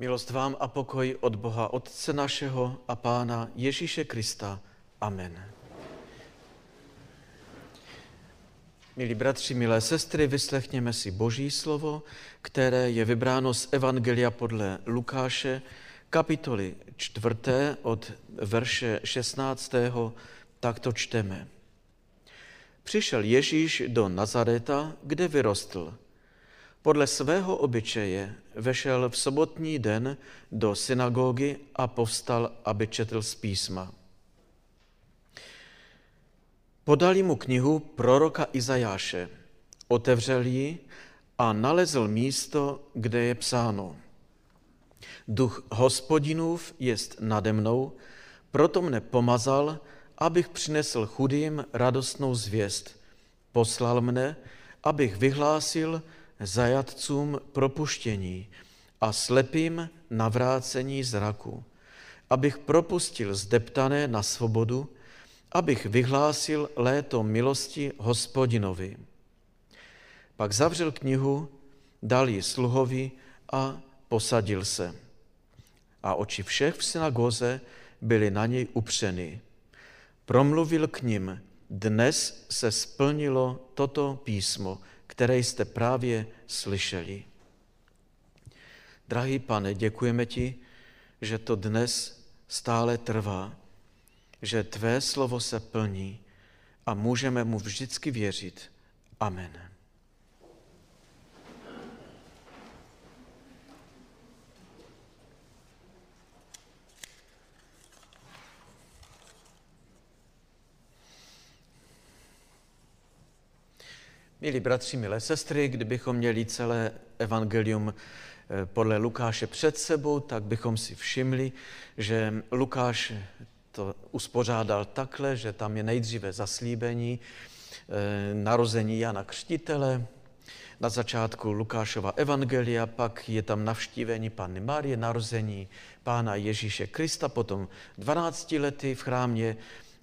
Milost vám a pokoj od Boha Otce našeho a Pána Ježíše Krista. Amen. Milí bratři, milé sestry, vyslechněme si Boží slovo, které je vybráno z Evangelia podle Lukáše, kapitoly 4. od verše 16. takto čteme. Přišel Ježíš do Nazareta, kde vyrostl. Podle svého obyčeje vešel v sobotní den do synagogy a povstal, aby četl z písma. Podali mu knihu proroka Izajáše, otevřel ji a nalezl místo, kde je psáno. Duch hospodinův jest nade mnou, proto mne pomazal, abych přinesl chudým radostnou zvěst. Poslal mne, abych vyhlásil zajatcům propuštění a slepým navrácení zraku, abych propustil zdeptané na svobodu, abych vyhlásil léto milosti hospodinovi. Pak zavřel knihu, dal ji sluhovi a posadil se. A oči všech v synagoze byly na něj upřeny. Promluvil k ním, dnes se splnilo toto písmo, které jste právě slyšeli. Drahý pane, děkujeme ti, že to dnes stále trvá, že tvé slovo se plní a můžeme mu vždycky věřit. Amen. Milí bratři, milé sestry, kdybychom měli celé evangelium eh, podle Lukáše před sebou, tak bychom si všimli, že Lukáš to uspořádal takhle, že tam je nejdříve zaslíbení, eh, narození Jana Křtitele, na začátku Lukášova evangelia, pak je tam navštívení Panny Marie, narození Pána Ježíše Krista, potom 12 lety v chrámě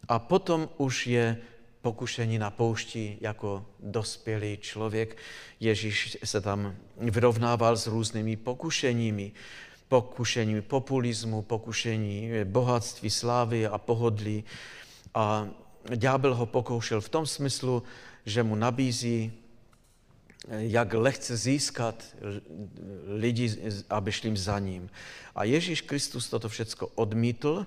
a potom už je pokušení na poušti jako dospělý člověk. Ježíš se tam vyrovnával s různými pokušeními, pokušení populismu, pokušení bohatství, slávy a pohodlí. A ďábel ho pokoušel v tom smyslu, že mu nabízí, jak lehce získat lidi, aby šli za ním. A Ježíš Kristus toto všechno odmítl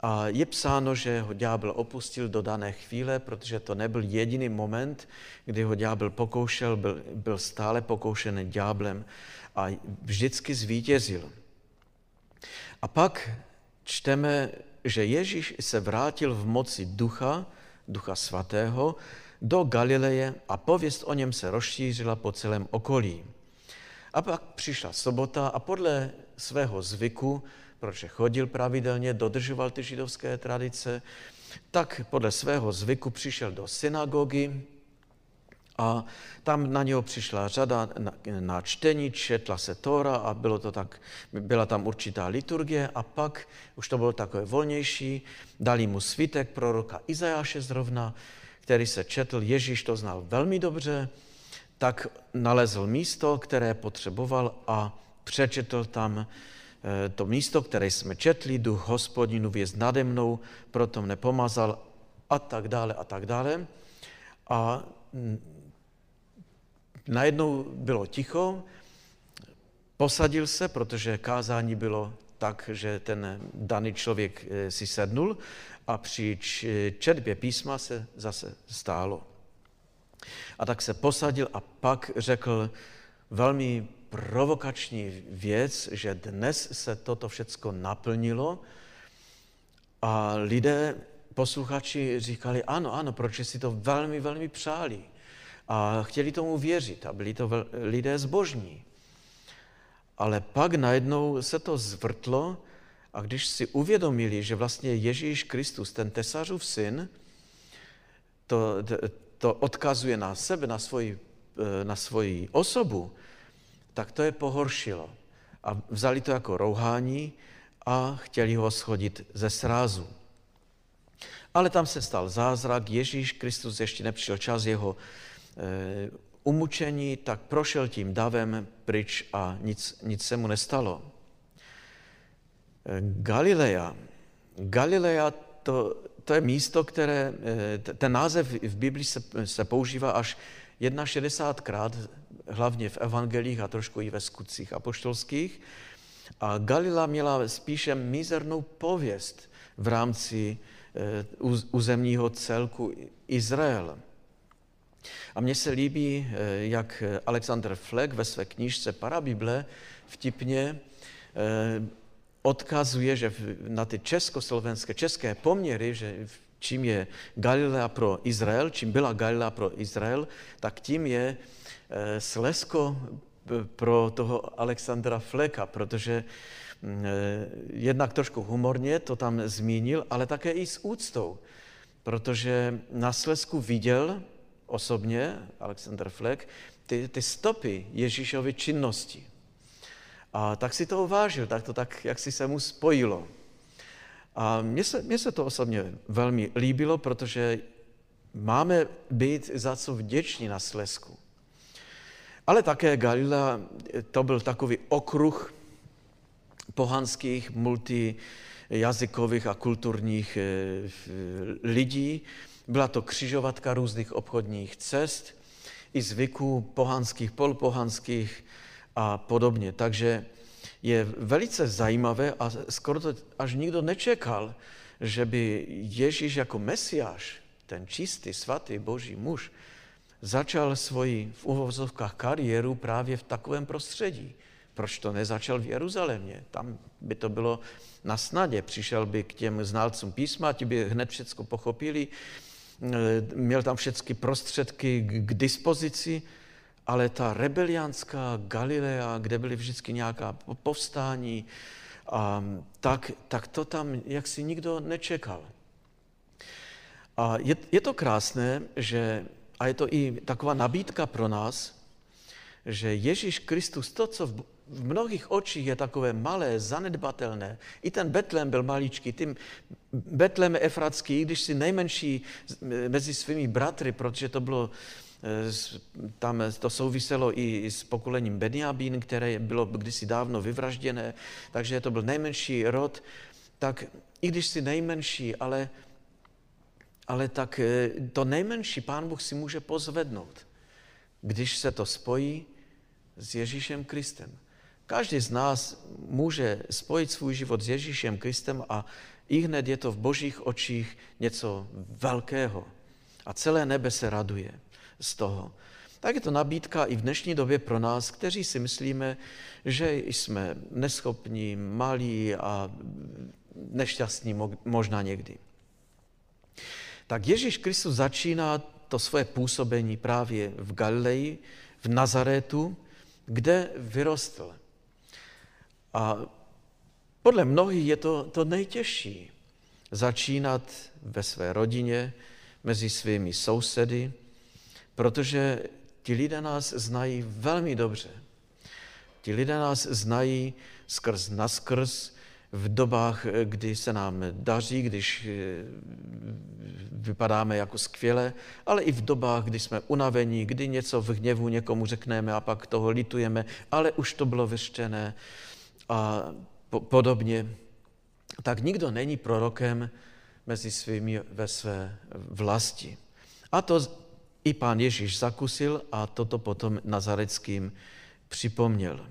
a je psáno, že ho ďábel opustil do dané chvíle, protože to nebyl jediný moment, kdy ho ďábel pokoušel, byl, byl stále pokoušený ďáblem a vždycky zvítězil. A pak čteme, že Ježíš se vrátil v moci ducha, ducha svatého, do Galileje a pověst o něm se rozšířila po celém okolí. A pak přišla sobota a podle svého zvyku protože chodil pravidelně, dodržoval ty židovské tradice, tak podle svého zvyku přišel do synagogy a tam na něho přišla řada na, čtení, četla se Tóra a bylo to tak, byla tam určitá liturgie a pak už to bylo takové volnější, dali mu svitek proroka Izajáše zrovna, který se četl, Ježíš to znal velmi dobře, tak nalezl místo, které potřeboval a přečetl tam to místo, které jsme četli, duch hospodinu věz nade mnou, proto mne pomazal a tak dále a tak dále. A najednou bylo ticho, posadil se, protože kázání bylo tak, že ten daný člověk eh, si sednul a při četbě písma se zase stálo. A tak se posadil a pak řekl velmi provokační věc, že dnes se toto všecko naplnilo a lidé, posluchači říkali, ano, ano, protože si to velmi, velmi přáli a chtěli tomu věřit a byli to lidé zbožní. Ale pak najednou se to zvrtlo a když si uvědomili, že vlastně Ježíš Kristus, ten tesařův syn, to, to odkazuje na sebe, na svoji, na svoji osobu, tak to je pohoršilo. A vzali to jako rouhání a chtěli ho schodit ze srázu. Ale tam se stal zázrak, Ježíš Kristus ještě nepřišel čas jeho e, umučení, tak prošel tím davem pryč a nic, nic se mu nestalo. Galilea. Galilea to, to je místo, které, ten název v Biblii se, se používá až 61krát, hlavně v evangelích a trošku i ve skutcích apoštolských. A Galila měla spíše mizernou pověst v rámci územního celku Izrael. A mně se líbí, jak Alexander Fleck ve své knižce Parabible vtipně odkazuje, že na ty československé, české poměry, že čím je Galilea pro Izrael, čím byla Galilea pro Izrael, tak tím je eh, Slesko pro toho Alexandra Fleka, protože mm, eh, jednak trošku humorně to tam zmínil, ale také i s úctou, protože na Slesku viděl osobně Alexander Flek ty, ty stopy Ježíšovy činnosti. A tak si to uvážil, tak to tak, jak si se mu spojilo. A mně se, mně se to osobně velmi líbilo, protože máme být za co vděční na Slesku. Ale také Galila, to byl takový okruh pohanských, multijazykových a kulturních eh, lidí. Byla to křižovatka různých obchodních cest, i zvyků pohanských, polpohanských, a podobně. Takže je velice zajímavé a skoro to až nikdo nečekal, že by Ježíš jako mesiáš, ten čistý, svatý boží muž, začal svoji v uvozovkách kariéru právě v takovém prostředí. Proč to nezačal v Jeruzalémě? Tam by to bylo na snadě. Přišel by k těm znalcům písma, ti by hned všechno pochopili, měl tam všechny prostředky k dispozici, ale ta rebeliánská Galilea, kde byly vždycky nějaká povstání, a, tak, tak to tam jaksi nikdo nečekal. A je, je to krásné, že, a je to i taková nabídka pro nás, že Ježíš Kristus, to, co v, v mnohých očích je takové malé, zanedbatelné, i ten Betlém byl maličký, tím Betlém Efratský, i když si nejmenší mezi svými bratry, protože to bylo tam to souviselo i s pokolením Benjabín, které bylo kdysi dávno vyvražděné, takže to byl nejmenší rod, tak i když si nejmenší, ale, ale tak eh, to nejmenší pán Bůh si může pozvednout, když se to spojí s Ježíšem Kristem. Každý z nás může spojit svůj život s Ježíšem Kristem a i hned je to v božích očích něco velkého. A celé nebe se raduje z toho. Tak je to nabídka i v dnešní době pro nás, kteří si myslíme, že jsme neschopní, malí a nešťastní možná někdy. Tak Ježíš Kristus začíná to svoje působení právě v Galileji, v Nazaretu, kde vyrostl. A podle mnohých je to, to nejtěžší. Začínat ve své rodině, mezi svými sousedy, protože ti lidé nás znají velmi dobře. Ti lidé nás znají skrz naskrz v dobách, kdy se nám daří, když eh, vypadáme jako skvěle, ale i v dobách, kdy jsme unavení, kdy něco v hněvu někomu řekneme a pak toho litujeme, ale už to bylo vyřčené a podobně. Tak nikdo není prorokem mezi svými ve své vlasti. A to i pán Ježíš zakusil a toto potom Nazareckým připomněl.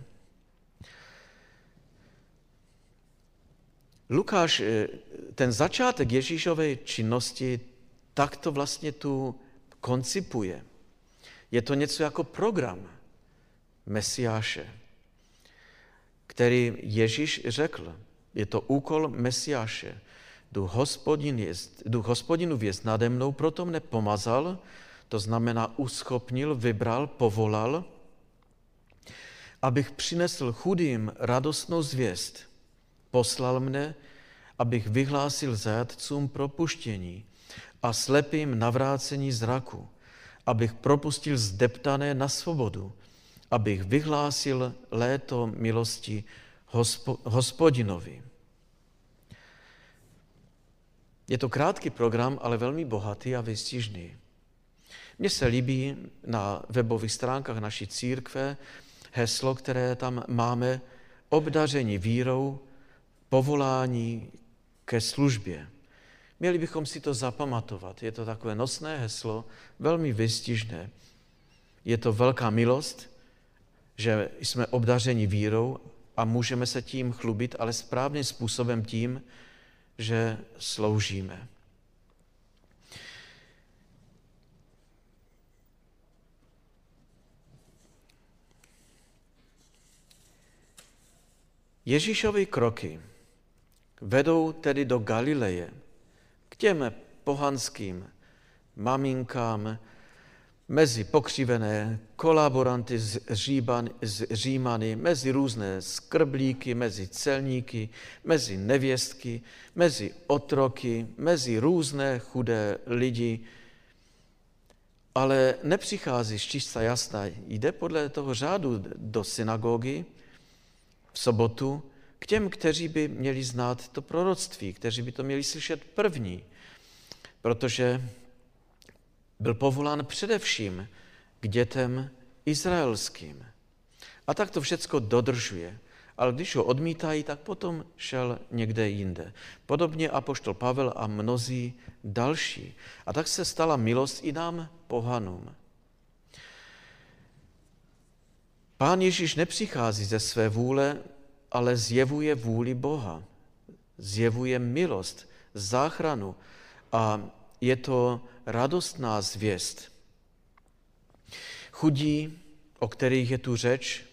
Lukáš eh, ten začátek Ježíšové činnosti takto vlastně tu koncipuje. Je to něco jako program Mesiáše, který Ježíš řekl. Je to úkol Mesiáše. Duch, hospodin je, duch hospodinu věst nade mnou, proto mne pomazal, to znamená uschopnil, vybral, povolal, abych přinesl chudým radostnou zvěst. Poslal mne, abych vyhlásil zajatcům propuštění a slepým navrácení zraku, abych propustil zdeptané na svobodu, abych vyhlásil léto milosti hospo, hospodinovi. Je to krátký program, ale velmi bohatý a vystižný. Mně se líbí na webových stránkách naší církve heslo, které tam máme, obdaření vírou povolání ke službě. Měli bychom si to zapamatovat. Je to takové nosné heslo, velmi vystižné. Je to velká milost, že jsme obdařeni vírou a můžeme se tím chlubit, ale správným způsobem tím, že sloužíme. Ježíšovy kroky vedou tedy do Galileje, k těm pohanským maminkám, mezi pokřivené kolaboranty z, Říban, z Římany, mezi různé skrblíky, mezi celníky, mezi nevěstky, mezi otroky, mezi různé chudé lidi. Ale nepřichází čista jasná, jde podle toho řádu do synagogy v sobotu k těm, kteří by měli znát to proroctví, kteří by to měli slyšet první, protože byl povolán především k dětem izraelským. A tak to všecko dodržuje. Ale když ho odmítají, tak potom šel někde jinde. Podobně apoštol Pavel a mnozí další. A tak se stala milost i nám pohanům. Pán Ježíš nepřichází ze své vůle, ale zjevuje vůli Boha. Zjevuje milost, záchranu a je to radostná zvěst. Chudí, o kterých je tu řeč,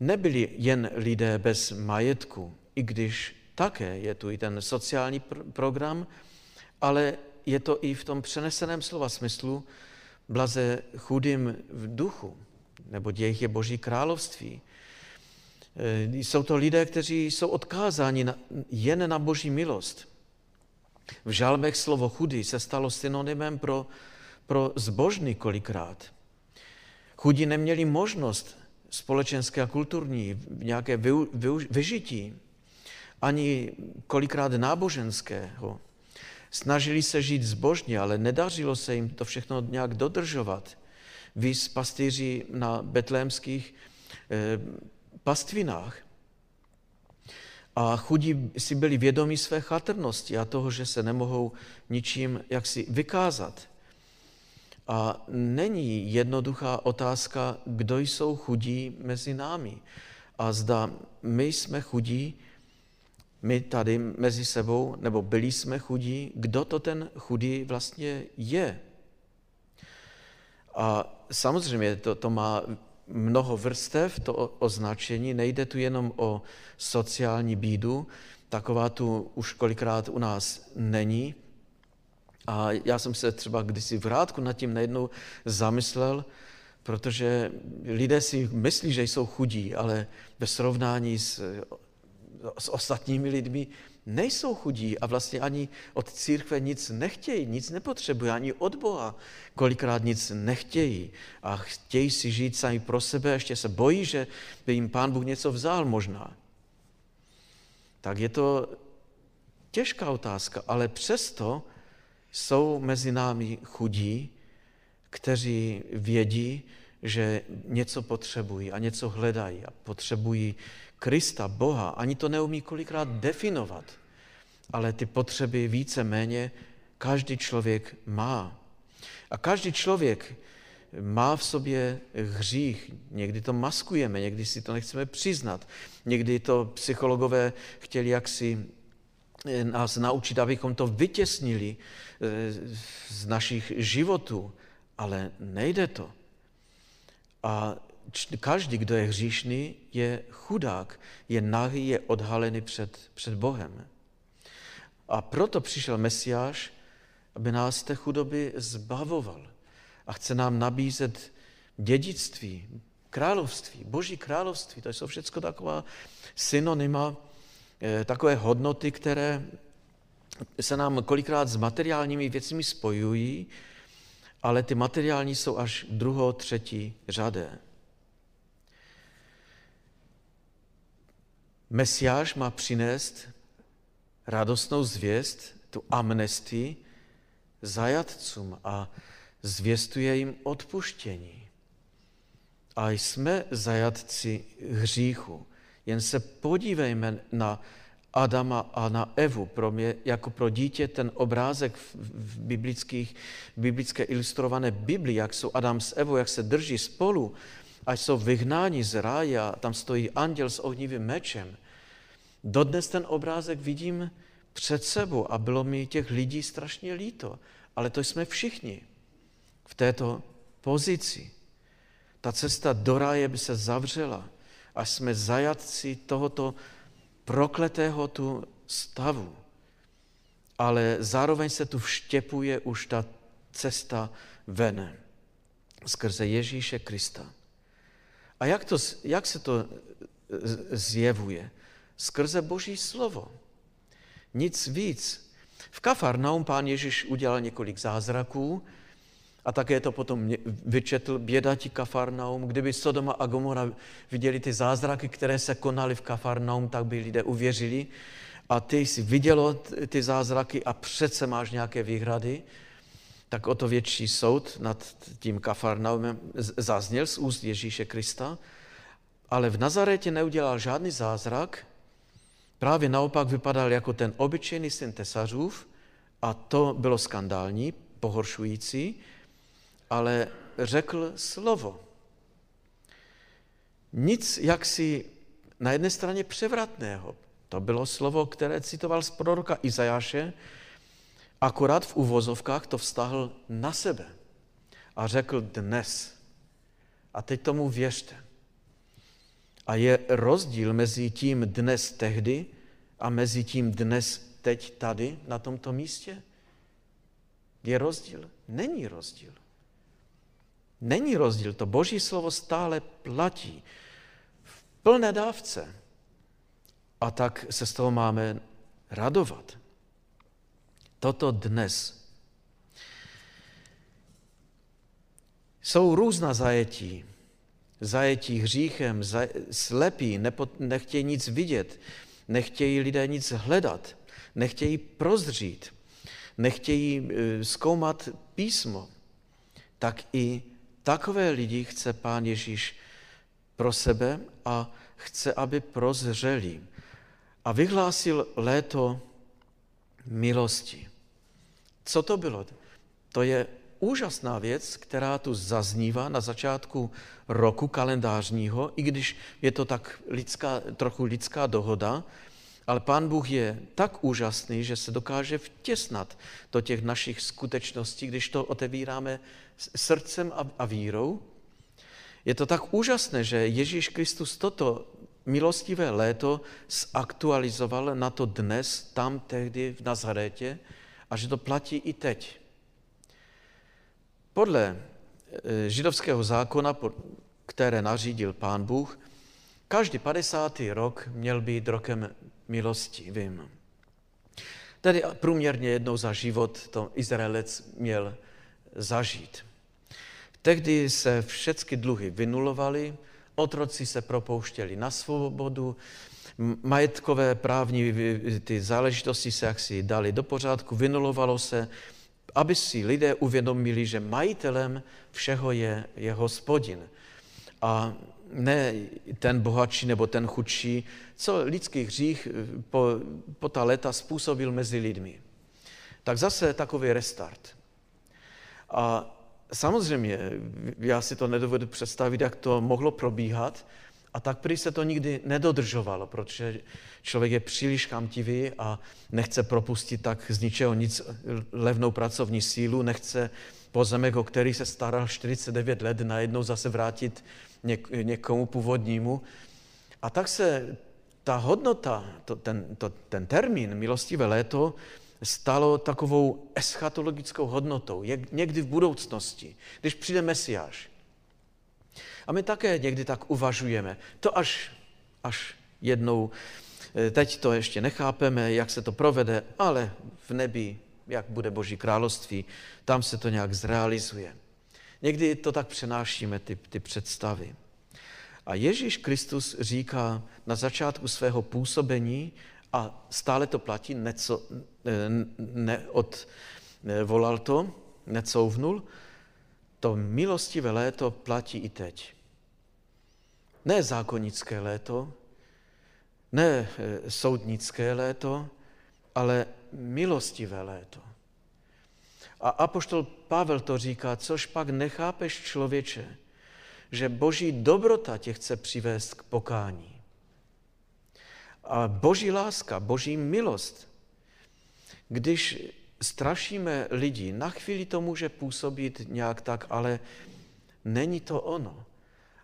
nebyli jen lidé bez majetku, i když také je tu i ten sociální pr- program, ale je to i v tom přeneseném slova smyslu blaze chudým v duchu, nebo jejich je Boží království. E, jsou to lidé, kteří jsou odkázáni jen na Boží milost. V žalmech slovo chudý se stalo synonymem pro, pro zbožný kolikrát. Chudí neměli možnost společenské a kulturní, nějaké vy, vy, vyžití, ani kolikrát náboženského. Snažili se žít zbožně, ale nedařilo se jim to všechno nějak dodržovat. Vy pastýři na betlémských eh, pastvinách. A chudí si byli vědomi své chatrnosti a toho, že se nemohou ničím jaksi vykázat. A není jednoduchá otázka, kdo jsou chudí mezi námi. A zda my jsme chudí, my tady mezi sebou, nebo byli jsme chudí, kdo to ten chudý vlastně je. A samozřejmě to, to má mnoho vrstev, to označení, nejde tu jenom o sociální bídu, taková tu už kolikrát u nás není. A já jsem se třeba kdysi v Rádku nad tím najednou zamyslel, protože lidé si myslí, že jsou chudí, ale ve srovnání s, s ostatními lidmi nejsou chudí a vlastně ani od církve nic nechtějí, nic nepotřebují, ani od Boha kolikrát nic nechtějí a chtějí si žít sami pro sebe, ještě se bojí, že by jim Pán Bůh něco vzal možná. Tak je to těžká otázka, ale přesto jsou mezi námi chudí, kteří vědí, že něco potřebují a něco hledají a potřebují Krista, Boha. Ani to neumí kolikrát definovat, ale ty potřeby více méně každý člověk má. A každý člověk má v sobě hřích. Někdy to maskujeme, někdy si to nechceme přiznat. Někdy to psychologové chtěli jaksi eh, nás naučit, abychom to vytěsnili eh, z našich životů, ale nejde to. A každý, kdo je hříšný, je chudák, je nahý, je odhalený před, před Bohem. A proto přišel Mesiáš, aby nás té chudoby zbavoval. A chce nám nabízet dědictví, království, boží království. To jsou všechno taková synonyma, eh, takové hodnoty, které se nám kolikrát s materiálními věcmi spojují, ale ty materiální jsou až druho, třetí řadé. Mesiáš má přinést radostnou zvěst, tu amnestii zajatcům a zvěstuje jim odpuštění. A jsme zajatci hříchu. Jen se podívejme na Adama a na Evu. Pro mě jako pro dítě ten obrázek v, biblických, v biblické ilustrované Biblii, jak jsou Adam s Evou, jak se drží spolu, až jsou vyhnáni z ráje a tam stojí anděl s ohnivým mečem. Dodnes ten obrázek vidím před sebou a bylo mi těch lidí strašně líto. Ale to jsme všichni v této pozici. Ta cesta do ráje by se zavřela, až jsme zajatci tohoto prokletého tu stavu. Ale zároveň se tu vštěpuje už ta cesta ven skrze Ježíše Krista. A jak, to, jak se to zjevuje? Skrze Boží slovo. Nic víc. V Kafarnaum pán Ježíš udělal několik zázraků, a také to potom vyčetl bědatí Kafarnaum. Kdyby Sodoma a Gomora viděli ty zázraky, které se konaly v Kafarnaum, tak by lidé uvěřili. A ty jsi vidělo ty zázraky a přece máš nějaké výhrady, tak o to větší soud nad tím Kafarnaumem zazněl z úst Ježíše Krista. Ale v Nazaretě neudělal žádný zázrak, právě naopak vypadal jako ten obyčejný syn tesařův a to bylo skandální, pohoršující, ale řekl slovo. Nic jaksi na jedné straně převratného. To bylo slovo, které citoval z proroka Izajáše, akorát v uvozovkách to vztahl na sebe a řekl dnes. A teď tomu věřte. A je rozdíl mezi tím dnes tehdy a mezi tím dnes teď tady na tomto místě? Je rozdíl? Není rozdíl. Není rozdíl, to boží slovo stále platí v plné dávce. A tak se z toho máme radovat. Toto dnes. Jsou různá zajetí. Zajetí hříchem, slepí, nepo, nechtějí nic vidět, nechtějí lidé nic hledat, nechtějí prozřít, nechtějí eh, zkoumat písmo, tak i Takové lidi chce Pán Ježíš pro sebe a chce, aby prozřeli. A vyhlásil léto milosti. Co to bylo? To je úžasná věc, která tu zaznívá na začátku roku kalendářního, i když je to tak lidská, trochu lidská dohoda, ale Pán Bůh je tak úžasný, že se dokáže vtěsnat do těch našich skutečností, když to otevíráme srdcem a vírou. Je to tak úžasné, že Ježíš Kristus toto milostivé léto zaktualizoval na to dnes, tam tehdy v Nazarétě a že to platí i teď. Podle e, židovského zákona, které nařídil pán Bůh, každý 50. rok měl být rokem milostivým. Tedy průměrně jednou za život to Izraelec měl zažít. Tehdy se všechny dluhy vynulovaly, otroci se propouštěli na svobodu, majetkové právní ty záležitosti se jaksi dali do pořádku, vynulovalo se, aby si lidé uvědomili, že majitelem všeho je, je hospodin. A ne ten bohatší nebo ten chudší, co lidský hřích po, po ta léta způsobil mezi lidmi. Tak zase takový restart. A samozřejmě, já si to nedovedu představit, jak to mohlo probíhat, a tak prý se to nikdy nedodržovalo, protože člověk je příliš chamtivý a nechce propustit tak z ničeho nic levnou pracovní sílu, nechce pozemek, o který se staral 49 let, najednou zase vrátit něk- někomu původnímu. A tak se ta hodnota, to, ten, to, ten termín milostivé léto stalo takovou eschatologickou hodnotou, někdy v budoucnosti, když přijde Mesiáš. A my také někdy tak uvažujeme. To až, až jednou, eh, teď to ještě nechápeme, jak se to provede, ale v nebi, jak bude Boží království, tam se to nějak zrealizuje. Někdy to tak přenášíme, ty, ty představy. A Ježíš Kristus říká na začátku svého působení, a stále to platí, neco, neodvolal to, necouvnul, to milostivé léto platí i teď. Ne zákonické léto, Ne e, soudnické léto, ale milostivé léto. A apoštol Pavel to říká, což pak nechápeš člověče, že boží dobrota tě chce přivést k pokání. A boží láska, boží milost, když strašíme lidi, na chvíli to může působit nějak tak, ale není to ono.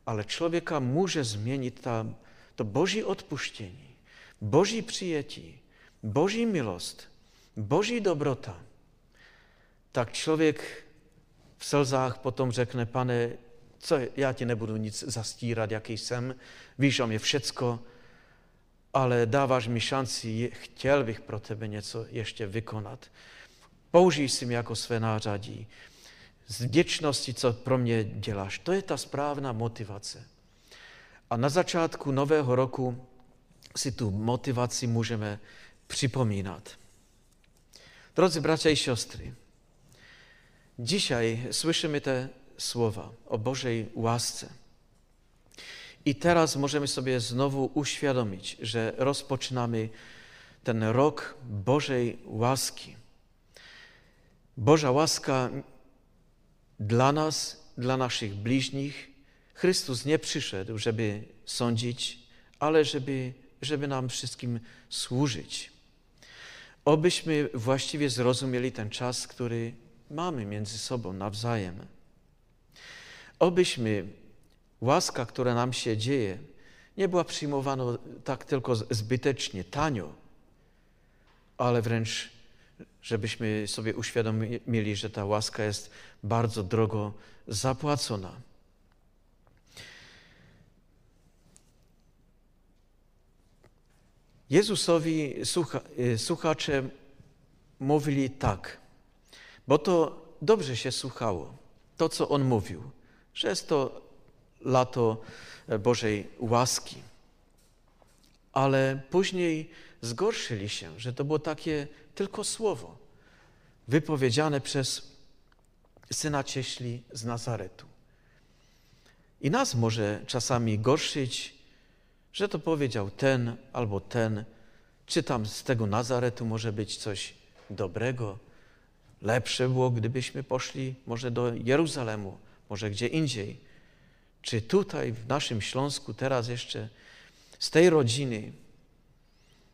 Ale člověka může změnit ta, to boží odpuštění, boží přijetí, boží milost, boží dobrota. Tak člověk v slzách potom řekne, pane, co, já ti nebudu nic zastírat, jaký jsem, víš o mě všecko, ale dáváš mi šanci, chtěl bych pro tebe něco ještě vykonat. Použij si mě jako své nářadí. Z vděčnosti, co pro mě děláš. To je ta správná motivace. A na začátku nového roku si tu motivaci můžeme připomínat. Drodzy bracia i siostry, dzisiaj słyszymy te słowa o Bożej łasce. I teraz możemy sobie znowu uświadomić, że rozpoczynamy ten rok Bożej łaski. Boża łaska dla nas, dla naszych bliźnich. Chrystus nie przyszedł, żeby sądzić, ale żeby, żeby nam wszystkim służyć. Obyśmy właściwie zrozumieli ten czas, który mamy między sobą nawzajem. Obyśmy łaska, która nam się dzieje, nie była przyjmowana tak tylko zbytecznie, tanio, ale wręcz żebyśmy sobie uświadomili, że ta łaska jest bardzo drogo zapłacona. Jezusowi słucha, y, słuchacze mówili tak, bo to dobrze się słuchało, to co On mówił, że jest to lato Bożej łaski. Ale później zgorszyli się, że to było takie tylko słowo wypowiedziane przez syna cieśli z Nazaretu. I nas może czasami gorszyć, że to powiedział ten albo ten, czy tam z tego Nazaretu może być coś dobrego. Lepsze było, gdybyśmy poszli może do Jeruzalemu, może gdzie indziej. Czy tutaj w naszym Śląsku teraz jeszcze z tej rodziny,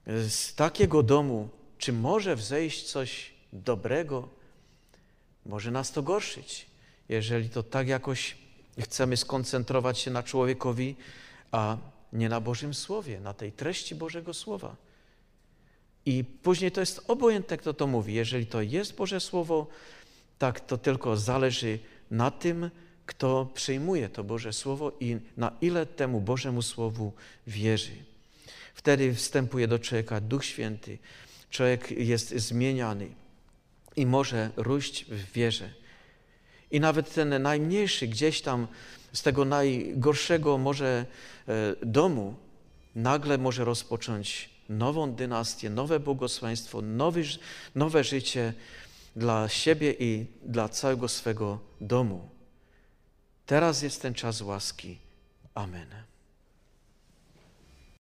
z takiego domu czy może wzejść coś dobrego? Może nas to gorszyć, jeżeli to tak jakoś chcemy skoncentrować się na człowiekowi, a nie na Bożym Słowie, na tej treści Bożego Słowa. I później to jest obojętne, kto to mówi. Jeżeli to jest Boże Słowo, tak to tylko zależy na tym, kto przyjmuje to Boże Słowo i na ile temu Bożemu Słowu wierzy. Wtedy wstępuje do człowieka Duch Święty, człowiek jest zmieniany i może róść w wierze. I nawet ten najmniejszy gdzieś tam z tego najgorszego może e, domu nagle może rozpocząć nową dynastię, nowe błogosławieństwo, nowe życie dla siebie i dla całego swego domu. Teraz jest ten czas łaski. Amen.